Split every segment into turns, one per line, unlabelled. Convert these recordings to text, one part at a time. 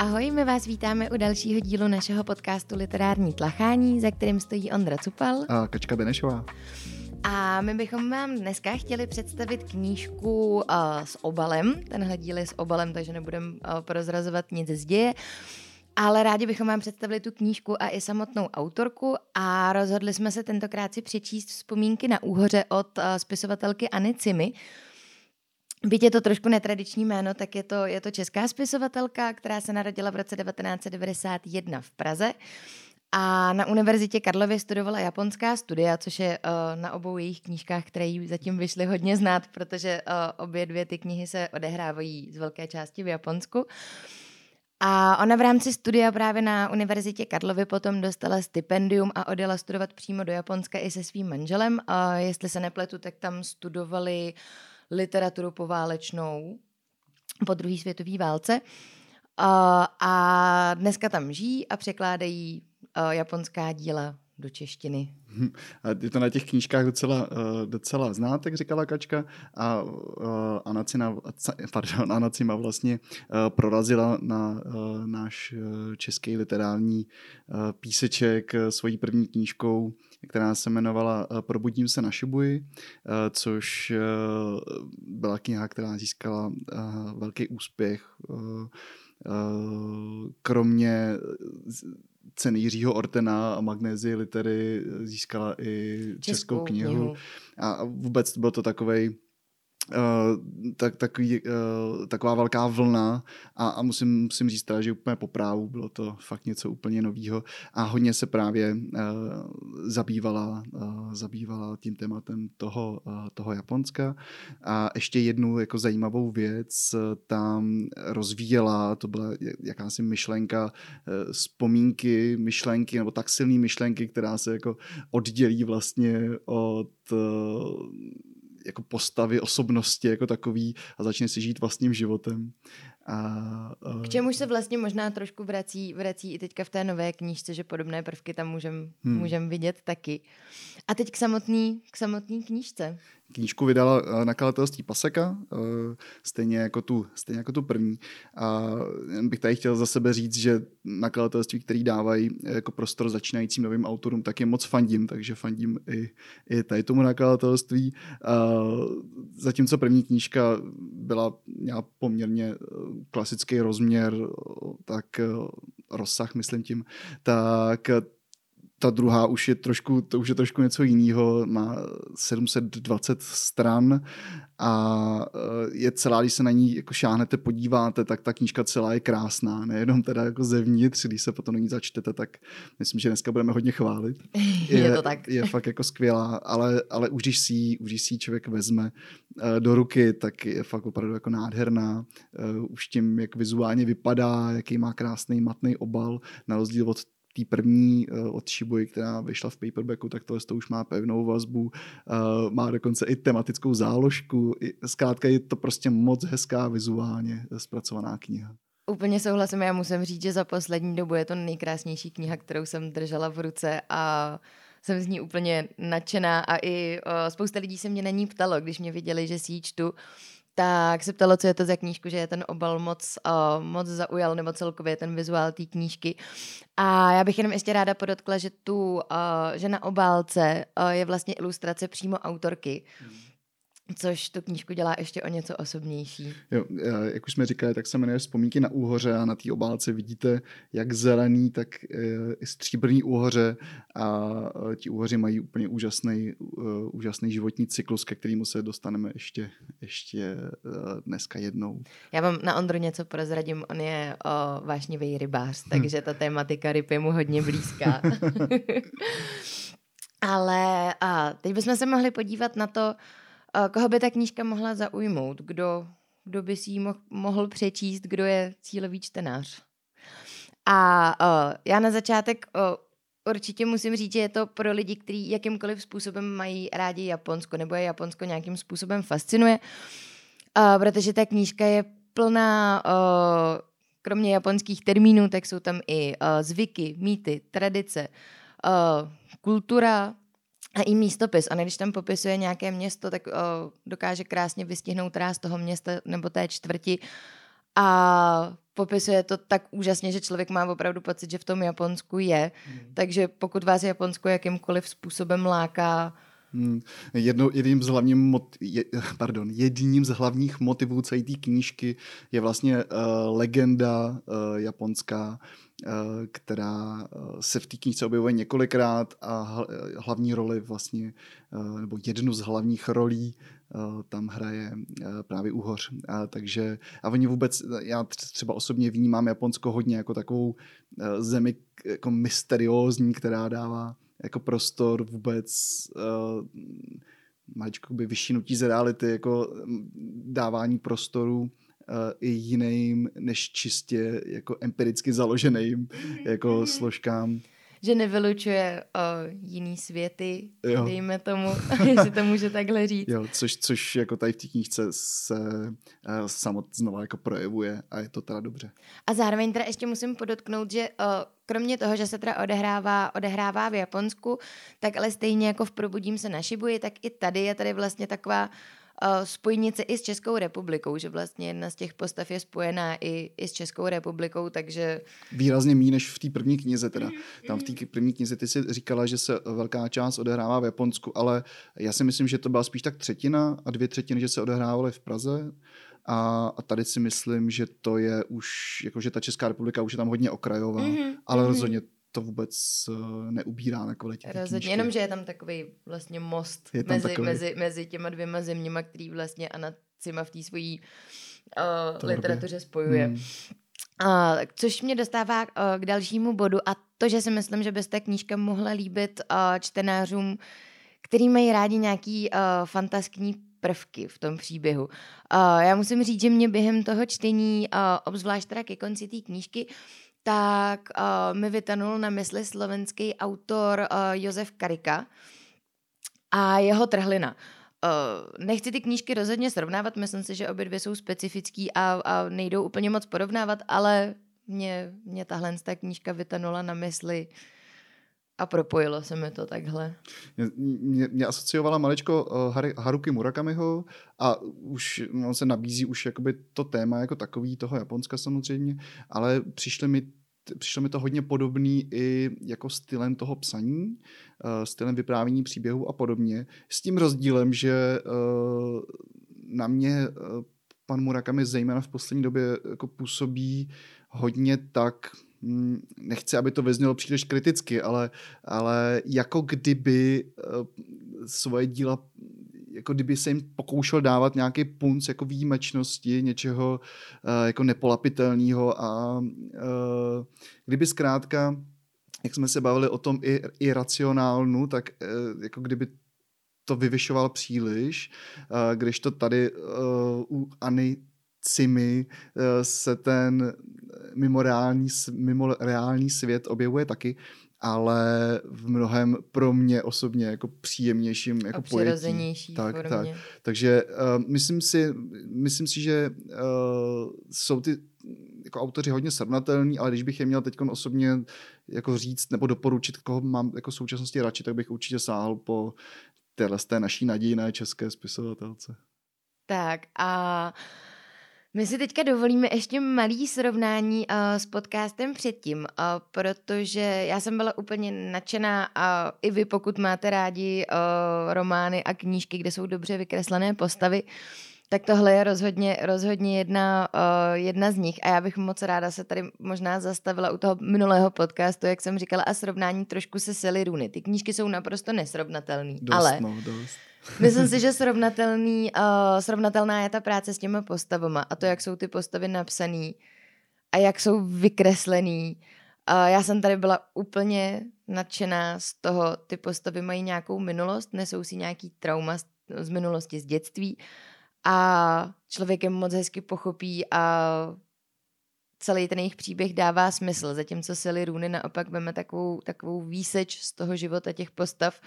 Ahoj, my vás vítáme u dalšího dílu našeho podcastu Literární tlachání, za kterým stojí Ondra Cupal
a Kačka Benešová.
A my bychom vám dneska chtěli představit knížku uh, s obalem. Tenhle díl je s obalem, takže nebudeme uh, prozrazovat nic z děje. Ale rádi bychom vám představili tu knížku a i samotnou autorku a rozhodli jsme se tentokrát si přečíst vzpomínky na úhoře od uh, spisovatelky Anny Cimy, Byť je to trošku netradiční jméno, tak je to, je to česká spisovatelka, která se narodila v roce 1991 v Praze. A na Univerzitě Karlově studovala japonská studia, což je uh, na obou jejich knížkách, které jí zatím vyšly hodně znát, protože uh, obě dvě ty knihy se odehrávají z velké části v Japonsku. A ona v rámci studia právě na Univerzitě Karlovy potom dostala stipendium a odjela studovat přímo do Japonska i se svým manželem. A jestli se nepletu, tak tam studovali uh, literaturu poválečnou po druhé světové válce. A, dneska tam žijí a překládají japonská díla do češtiny.
A je to na těch knížkách docela, docela znát, jak říkala Kačka. A Anacina, pardon, Anacima vlastně prorazila na náš český literární píseček svojí první knížkou která se jmenovala eh, Probudím se na Šibuji, eh, což eh, byla kniha, která získala velký úspěch. Kromě ceny Jiřího Ortena a Magnézie litery získala i českou, českou knihu. knihu. A vůbec byl to takovej tak, takový, uh, taková velká vlna a, a musím, musím říct teda, že úplně po právu bylo to fakt něco úplně novýho a hodně se právě uh, zabývala, zabývala tím tématem toho, toho Japonska. A ještě jednu jako zajímavou věc tam rozvíjela, to byla jakási myšlenka, vzpomínky, myšlenky nebo tak silný myšlenky, která se jako oddělí vlastně od jako postavy, osobnosti jako takový a začne si žít vlastním životem.
A, uh... K čemu se vlastně možná trošku vrací, vrací i teďka v té nové knížce, že podobné prvky tam můžeme hmm. můžem vidět taky. A teď k samotný, k samotný knížce.
Knížku vydala uh, nakladatelství Paseka, uh, stejně jako, tu, stejně jako tu první. A bych tady chtěl za sebe říct, že nakladatelství, který dávají jako prostor začínajícím novým autorům, tak je moc fandím, takže fandím i, i tady tomu nakladatelství. Zatímco první knížka byla, měla poměrně klasický rozměr, tak eh, rozsah, myslím tím, tak ta druhá už je trošku, to už je trošku něco jiného, má 720 stran a eh, je celá, když se na ní jako šáhnete, podíváte, tak ta knížka celá je krásná, nejenom teda jako zevnitř, když se potom na ní začtete, tak myslím, že dneska budeme hodně chválit.
Je, je to tak.
Je fakt jako skvělá, ale, ale už když si, už když si člověk vezme eh, do ruky, tak je fakt opravdu jako nádherná. Eh, už tím, jak vizuálně vypadá, jaký má krásný matný obal, na rozdíl od té první uh, od Shibuya, která vyšla v paperbacku, tak tohle to už má pevnou vazbu, uh, má dokonce i tematickou záložku. Zkrátka je to prostě moc hezká vizuálně zpracovaná kniha.
Úplně souhlasím, já musím říct, že za poslední dobu je to nejkrásnější kniha, kterou jsem držela v ruce a jsem z ní úplně nadšená a i uh, spousta lidí se mě na ní ptalo, když mě viděli, že si ji čtu, tak se ptalo, co je to za knížku, že je ten obal moc, uh, moc zaujal, nebo celkově ten vizuál té knížky. A já bych jenom ještě ráda podotkla, že tu, uh, že na obálce uh, je vlastně ilustrace přímo autorky. Hmm Což tu knížku dělá ještě o něco osobnější.
Jo, jak už jsme říkali, tak se jmenuje Vzpomínky na úhoře a na té obálce vidíte jak zelený, tak eh, i stříbrný úhoře a eh, ti úhoři mají úplně úžasný, eh, úžasný životní cyklus, ke kterému se dostaneme ještě, ještě dneska jednou.
Já vám na Ondru něco prozradím, on je o, vášnivý rybář, hm. takže ta tématika ryb je mu hodně blízká. Ale a teď bychom se mohli podívat na to, Koho by ta knížka mohla zaujmout? Kdo, kdo by si ji mo- mohl přečíst? Kdo je cílový čtenář? A uh, já na začátek uh, určitě musím říct, že je to pro lidi, kteří jakýmkoliv způsobem mají rádi Japonsko nebo je Japonsko nějakým způsobem fascinuje, uh, protože ta knížka je plná, uh, kromě japonských termínů, tak jsou tam i uh, zvyky, mýty, tradice, uh, kultura, a i místopis. A když tam popisuje nějaké město, tak o, dokáže krásně vystihnout ráz toho města nebo té čtvrti. A popisuje to tak úžasně, že člověk má opravdu pocit, že v tom Japonsku je. Hmm. Takže pokud vás Japonsko jakýmkoliv způsobem láká,
Hmm. Jedno, jedním, z hlavních mot, je, pardon, jedním z hlavních motivů celé té knížky je vlastně uh, legenda uh, japonská, uh, která uh, se v té knížce objevuje několikrát a hlavní roli vlastně, nebo jednu z hlavních rolí tam hraje právě Uhoř. Uh, takže, a oni vůbec, já třeba osobně vnímám Japonsko hodně jako takovou zemi jako mysteriózní, která dává jako prostor vůbec maličko by vyšinutí z reality, jako dávání prostoru i jiným než čistě jako empiricky založeným jako mhm. složkám
že nevylučuje uh, jiný světy, jo. dejme tomu, jestli to může takhle říct.
Jo, což, což jako tady v té knížce se uh, samot znova jako projevuje a je to teda dobře.
A zároveň teda ještě musím podotknout, že uh, kromě toho, že se teda odehrává, odehrává v Japonsku, tak ale stejně jako v Probudím se na Šibuji, tak i tady je tady vlastně taková uh, spojnice i s Českou republikou, že vlastně jedna z těch postav je spojená i, i s Českou republikou, takže...
Výrazně méně než v té první knize teda. Tam v té první knize ty si říkala, že se velká část odehrává v Japonsku, ale já si myslím, že to byla spíš tak třetina a dvě třetiny, že se odehrávaly v Praze. A, a tady si myslím, že to je už, jakože ta Česká republika už je tam hodně okrajová, mm-hmm. ale mm-hmm. To vůbec uh, neubírá na kvalitě.
Rozhodně, jenom, že je tam takový vlastně most mezi, takový... mezi, mezi těma dvěma zeměma, který vlastně Anna Cima v té svojí uh, literatuře spojuje. Hmm. Uh, což mě dostává uh, k dalšímu bodu a to, že si myslím, že by ta knížka mohla líbit uh, čtenářům, který mají rádi nějaký uh, fantaskní prvky v tom příběhu. Uh, já musím říct, že mě během toho čtení, uh, obzvlášť teda ke konci té knížky, tak uh, mi vytanul na mysli slovenský autor uh, Josef Karika a jeho trhlina. Uh, nechci ty knížky rozhodně srovnávat, myslím si, že obě dvě jsou specifický a, a nejdou úplně moc porovnávat, ale mě, mě tahle ta knížka vytanula na mysli a propojilo se mi to takhle.
Mě, mě asociovala maličko uh, Haruki Murakamiho a už on se nabízí už jakoby to téma jako takový toho Japonska samozřejmě, ale přišly mi přišlo mi to hodně podobný i jako stylem toho psaní, uh, stylem vyprávění příběhu a podobně. S tím rozdílem, že uh, na mě uh, pan Murakami zejména v poslední době jako působí hodně tak, nechci, aby to vyznělo příliš kriticky, ale, ale jako kdyby svoje díla jako kdyby se jim pokoušel dávat nějaký punc jako výjimečnosti, něčeho uh, jako nepolapitelného a uh, kdyby zkrátka, jak jsme se bavili o tom i, iracionálnu, tak uh, jako kdyby to vyvyšoval příliš, když to tady uAny Cimy uh, se ten mimo reální, mimo reální svět objevuje taky ale v mnohem pro mě osobně jako příjemnějším jako
pojetí. Tak, formě. tak.
Takže uh, myslím, si, myslím si, že uh, jsou ty jako autoři hodně srovnatelní, ale když bych je měl teď osobně jako říct nebo doporučit, koho mám jako v současnosti radši, tak bych určitě sáhl po téhle té naší nadějné české spisovatelce.
Tak a uh, my si teďka dovolíme ještě malý srovnání uh, s podcastem předtím, uh, protože já jsem byla úplně nadšená a i vy, pokud máte rádi uh, romány a knížky, kde jsou dobře vykreslené postavy, tak tohle je rozhodně, rozhodně jedna, uh, jedna z nich a já bych moc ráda se tady možná zastavila u toho minulého podcastu, jak jsem říkala, a srovnání trošku se Sally Rooney. Ty knížky jsou naprosto nesrovnatelné, ale...
No, dost
Myslím si, že srovnatelný, uh, srovnatelná je ta práce s těma postavama a to, jak jsou ty postavy napsané a jak jsou vykreslený. Uh, já jsem tady byla úplně nadšená z toho, ty postavy mají nějakou minulost, nesou si nějaký trauma z, z minulosti, z dětství a člověk je moc hezky pochopí a celý ten jejich příběh dává smysl, zatímco Sally Rooney naopak veme takovou, takovou výseč z toho života těch postav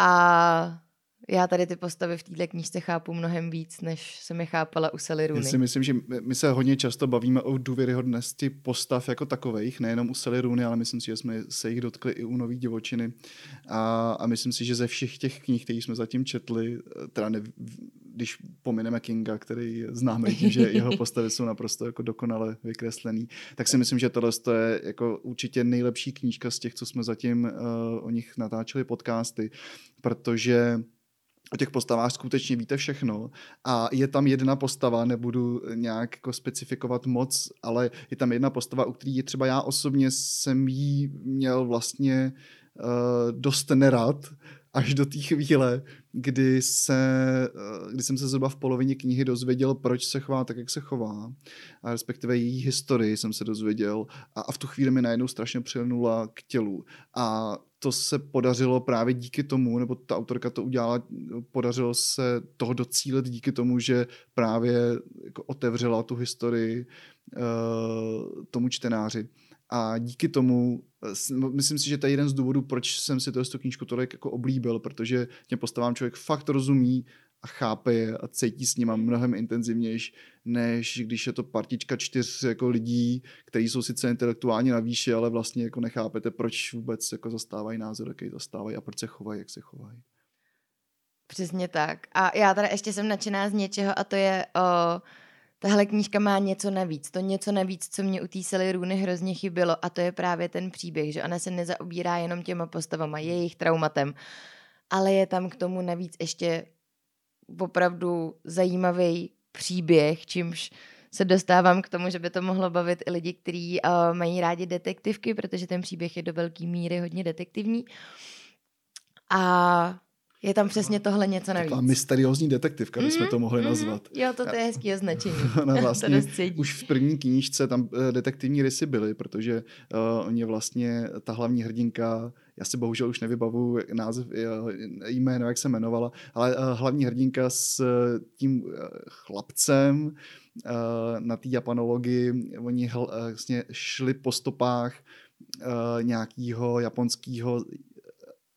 a já tady ty postavy v této knížce chápu mnohem víc, než jsem je chápala u Sally Rooney.
Já si myslím, že my se hodně často bavíme o důvěryhodnosti postav jako takových, nejenom u Sally Rooney, ale myslím si, že jsme se jich dotkli i u Nový divočiny. A, a myslím si, že ze všech těch knih, které jsme zatím četli, teda ne, když pomineme Kinga, který známe tím, že jeho postavy jsou naprosto jako dokonale vykreslený, tak si myslím, že tohle je jako určitě nejlepší knížka z těch, co jsme zatím uh, o nich natáčeli podcasty, protože o těch postavách skutečně víte všechno a je tam jedna postava, nebudu nějak jako specifikovat moc, ale je tam jedna postava, u který třeba já osobně jsem jí měl vlastně uh, dost nerad, až do té chvíle, kdy, se, eh, kdy jsem se zhruba v polovině knihy dozvěděl, proč se chová tak, jak se chová. A respektive její historii jsem se dozvěděl. A, a v tu chvíli mi najednou strašně přilnula k tělu. A to se podařilo právě díky tomu, nebo ta autorka to udělala, podařilo se toho docílit díky tomu, že právě jako otevřela tu historii uh, tomu čtenáři. A díky tomu, myslím si, že to je jeden z důvodů, proč jsem si to knížku tolik jako oblíbil, protože těm postavám člověk fakt rozumí a chápe je a cítí s nima mnohem intenzivnější, než když je to partička čtyř jako lidí, kteří jsou sice intelektuálně na výši, ale vlastně jako nechápete, proč vůbec jako zastávají názor, jaký zastávají a proč se chovají, jak se chovají.
Přesně tak. A já tady ještě jsem nadšená z něčeho a to je o, tahle knížka má něco navíc. To něco navíc, co mě u té Sally Rooney hrozně chybilo a to je právě ten příběh, že ona se nezaobírá jenom těma postavama, jejich traumatem, ale je tam k tomu navíc ještě opravdu zajímavý příběh, čímž se dostávám k tomu, že by to mohlo bavit i lidi, kteří uh, mají rádi detektivky, protože ten příběh je do velké míry hodně detektivní. A je tam přesně tohle něco navíc.
Taková mysteriózní detektivka, mm-hmm, bychom to mohli mm-hmm. nazvat.
Jo, to, to je hezký označení.
Ona vlastně už v první knížce tam uh, detektivní rysy byly, protože uh, oni vlastně, ta hlavní hrdinka, já si bohužel už nevybavu název, jméno, jak se jmenovala, ale uh, hlavní hrdinka s tím uh, chlapcem uh, na té japanologii, oni hl, uh, vlastně šli po stopách uh, nějakého japonského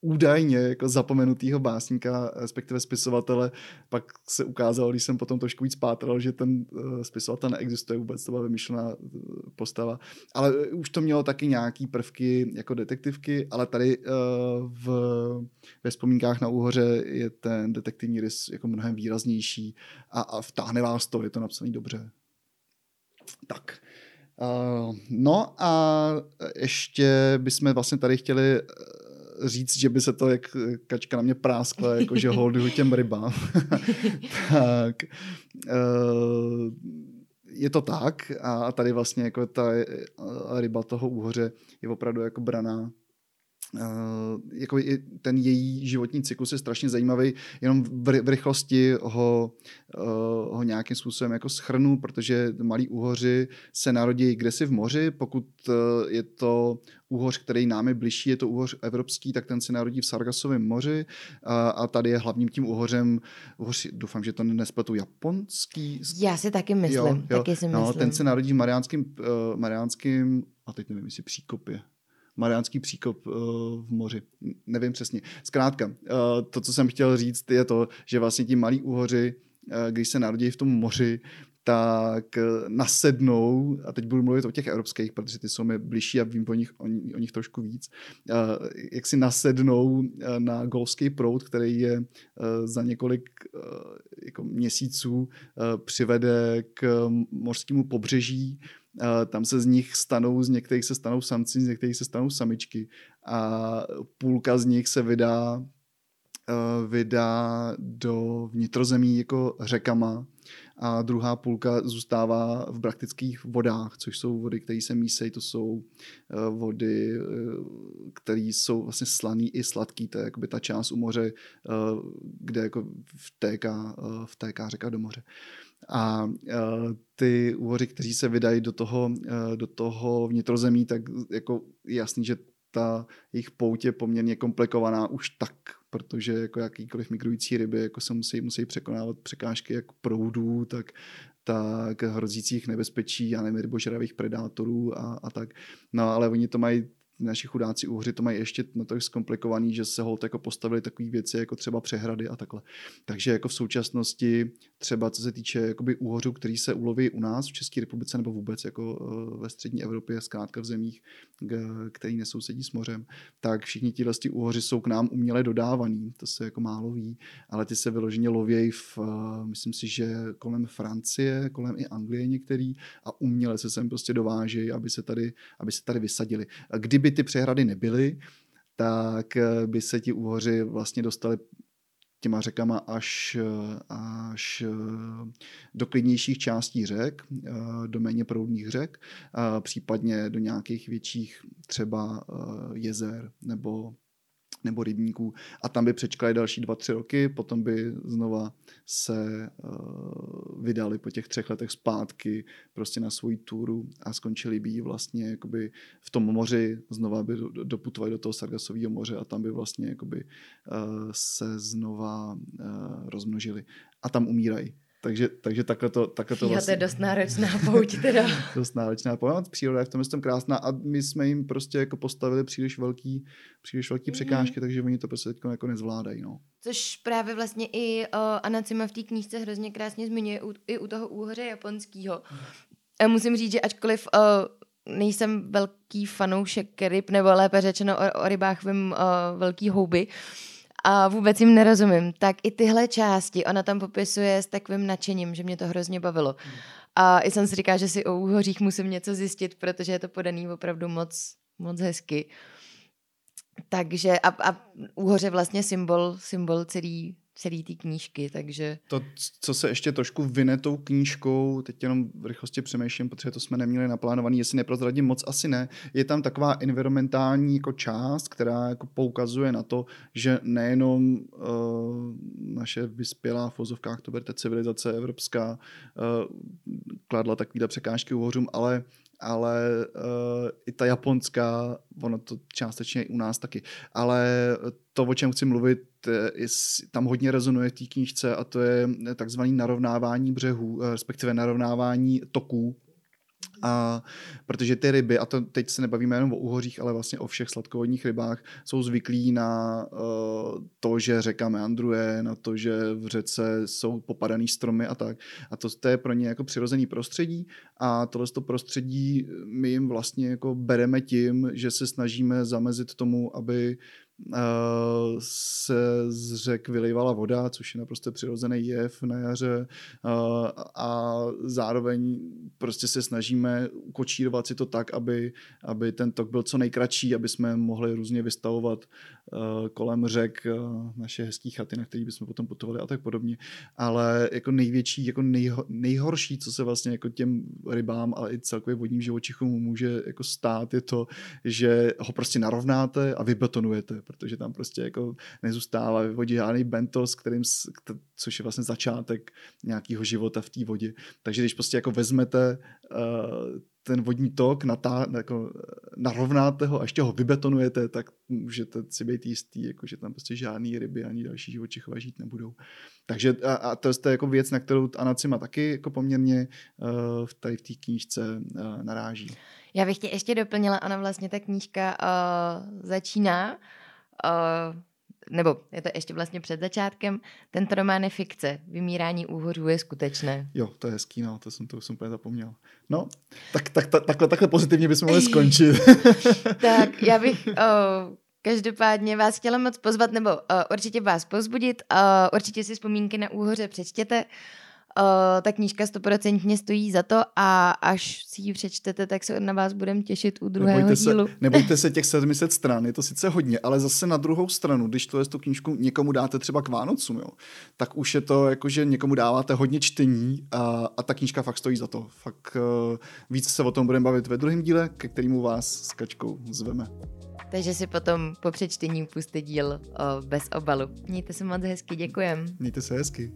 údajně jako zapomenutýho básníka, respektive spisovatele. Pak se ukázalo, když jsem potom trošku víc pátral, že ten uh, spisovatel neexistuje vůbec, to byla vymyšlená uh, postava. Ale uh, už to mělo taky nějaký prvky jako detektivky, ale tady v, ve vzpomínkách na úhoře je ten detektivní rys jako mnohem výraznější a, a vtáhne vás to, je to napsané dobře. Tak. Uh, no a ještě bychom vlastně tady chtěli říct, že by se to jak kačka na mě práskla, jako že holduju těm rybám. tak uh, je to tak a tady vlastně jako ta ryba toho úhoře je opravdu jako braná jako ten její životní cyklus je strašně zajímavý, jenom v, rychlosti ho, uh, ho nějakým způsobem jako schrnu, protože malí úhoři se narodí kdesi v moři, pokud uh, je to úhoř, který nám je bližší, je to úhoř evropský, tak ten se narodí v Sargasovém moři a, a tady je hlavním tím úhořem, úhoř, doufám, že to nespletu japonský.
Já si taky myslím, jo, jo, taky si
no,
myslím.
Ten se narodí v Mariánském, uh, Mariánském a teď nevím, jestli příkopě Mariánský příkop uh, v moři. Nevím přesně. Zkrátka, uh, to, co jsem chtěl říct, je to, že vlastně ti malí úhoři, uh, když se narodí v tom moři, tak nasednou, a teď budu mluvit o těch evropských, protože ty jsou mi blížší a vím o nich, o, o nich trošku víc, jak si nasednou na golský proud, který je za několik jako měsíců přivede k mořskému pobřeží, tam se z nich stanou, z některých se stanou samci, z některých se stanou samičky a půlka z nich se vydá vydá do vnitrozemí jako řekama a druhá půlka zůstává v praktických vodách, což jsou vody, které se mísejí, to jsou vody, které jsou vlastně slaný i sladký, to je jakoby ta část u moře, kde jako vtéká, vtéká řeka do moře. A uh, ty úhoři, kteří se vydají do toho, uh, do toho vnitrozemí, tak jako je jasný, že ta jejich pout je poměrně komplikovaná už tak, protože jako jakýkoliv migrující ryby jako se musí, musí překonávat překážky jak proudů, tak, tak hrozících nebezpečí, já nevím, rybožravých predátorů a, a tak. No ale oni to mají naši chudáci úhři to mají ještě na to zkomplikovaný, že se hold jako postavili takové věci jako třeba přehrady a takhle. Takže jako v současnosti třeba co se týče jakoby úhořů, který se uloví u nás v České republice nebo vůbec jako eh, ve střední Evropě, zkrátka v zemích, který nesousedí s mořem, tak všichni ti vlastně úhoři jsou k nám uměle dodávaný, to se jako málo ví, ale ty se vyloženě lovějí v, eh, myslím si, že kolem Francie, kolem i Anglie některý a uměle se sem prostě dovážejí, aby se tady, aby se tady vysadili. Kdyby ty přehrady nebyly, tak eh, by se ti úhoři vlastně dostali těma řekama až, až do klidnějších částí řek, do méně proudných řek, případně do nějakých větších třeba jezer nebo nebo rybníků a tam by přečkali další dva, tři roky, potom by znova se uh, vydali po těch třech letech zpátky prostě na svoji túru a skončili by vlastně jakoby v tom moři, znova by doputovali do toho Sargasového moře a tam by vlastně jakoby uh, se znova uh, rozmnožili a tam umírají. Takže, takže takhle to, takhle to
vlastně... to je dost náročná pouť teda.
dost náročná pouť. Příroda je v tom tom krásná a my jsme jim prostě jako postavili příliš velký, příliš velký mm-hmm. překážky, takže oni to prostě teď jako nezvládají. No.
Což právě vlastně i uh, Anacima v té knížce hrozně krásně zmiňuje u, i u toho úhoře japonského. A musím říct, že ačkoliv uh, nejsem velký fanoušek ryb, nebo lépe řečeno o, o rybách vím uh, velký houby, uh, a vůbec jim nerozumím, tak i tyhle části ona tam popisuje s takovým nadšením, že mě to hrozně bavilo. A i jsem si říká, že si o úhořích musím něco zjistit, protože je to podaný opravdu moc, moc hezky. Takže a, a úhoře vlastně symbol, symbol celý, celý té knížky, takže...
To, co se ještě trošku vyne tou knížkou, teď jenom v rychlosti přemýšlím, protože to jsme neměli naplánovaný, jestli neprozradím moc, asi ne, je tam taková environmentální jako část, která jako poukazuje na to, že nejenom uh, naše vyspělá v vozovkách, to berte civilizace evropská, uh, kladla takovýhle překážky uhořům, ale ale uh, i ta japonská, ono to částečně i u nás taky, ale to, o čem chci mluvit, je, tam hodně rezonuje v té knížce a to je takzvané narovnávání břehů, eh, respektive narovnávání toků a protože ty ryby, a to teď se nebavíme jenom o uhořích, ale vlastně o všech sladkovodních rybách, jsou zvyklí na uh, to, že řeka meandruje, na to, že v řece jsou popadaný stromy a tak. A to, to je pro ně jako přirozený prostředí a tohle to prostředí my jim vlastně jako bereme tím, že se snažíme zamezit tomu, aby se z řek vylejvala voda, což je naprosto přirozený jev na jaře. A zároveň prostě se snažíme ukočírovat si to tak, aby, aby ten tok byl co nejkratší, aby jsme mohli různě vystavovat kolem řek naše hezké chaty, na které bychom potom putovali a tak podobně. Ale jako největší, jako nejho, nejhorší, co se vlastně jako těm rybám, ale i celkově vodním živočichům může jako stát, je to, že ho prostě narovnáte a vybetonujete protože tam prostě jako nezůstává ve vodě žádný bentos, kterým, což je vlastně začátek nějakého života v té vodě. Takže když prostě jako vezmete uh, ten vodní tok, natá, jako, narovnáte ho a ještě ho vybetonujete, tak můžete si být jistý, jako, že tam prostě žádný ryby ani další živočichové žít nebudou. Takže a, a to je jako věc, na kterou Anacima taky jako poměrně uh, tady v té knížce uh, naráží.
Já bych tě ještě doplnila, ona vlastně ta knížka uh, začíná uh, nebo je to ještě vlastně před začátkem, tento román je fikce. Vymírání úhořů je skutečné.
Jo, to je hezký, no, to jsem to jsem úplně zapomněl. No, tak, tak, tak takhle, takhle pozitivně bychom mohli skončit.
tak, já bych uh, každopádně vás chtěla moc pozvat, nebo uh, určitě vás pozbudit, uh, určitě si vzpomínky na úhoře přečtěte. Uh, Uh, ta knížka stoprocentně stojí za to a až si ji přečtete, tak se na vás budeme těšit u druhého nebojte dílu.
Se, nebojte se těch 700 stran, je to sice hodně, ale zase na druhou stranu, když to je tu knížku někomu dáte třeba k Vánocům, jo, tak už je to jako, že někomu dáváte hodně čtení a, a ta knížka fakt stojí za to. Fakt uh, víc se o tom budeme bavit ve druhém díle, ke kterému vás s Kačkou zveme.
Takže si potom po přečtení puste díl o, bez obalu. Mějte se moc hezky, děkujem.
Mějte se hezky.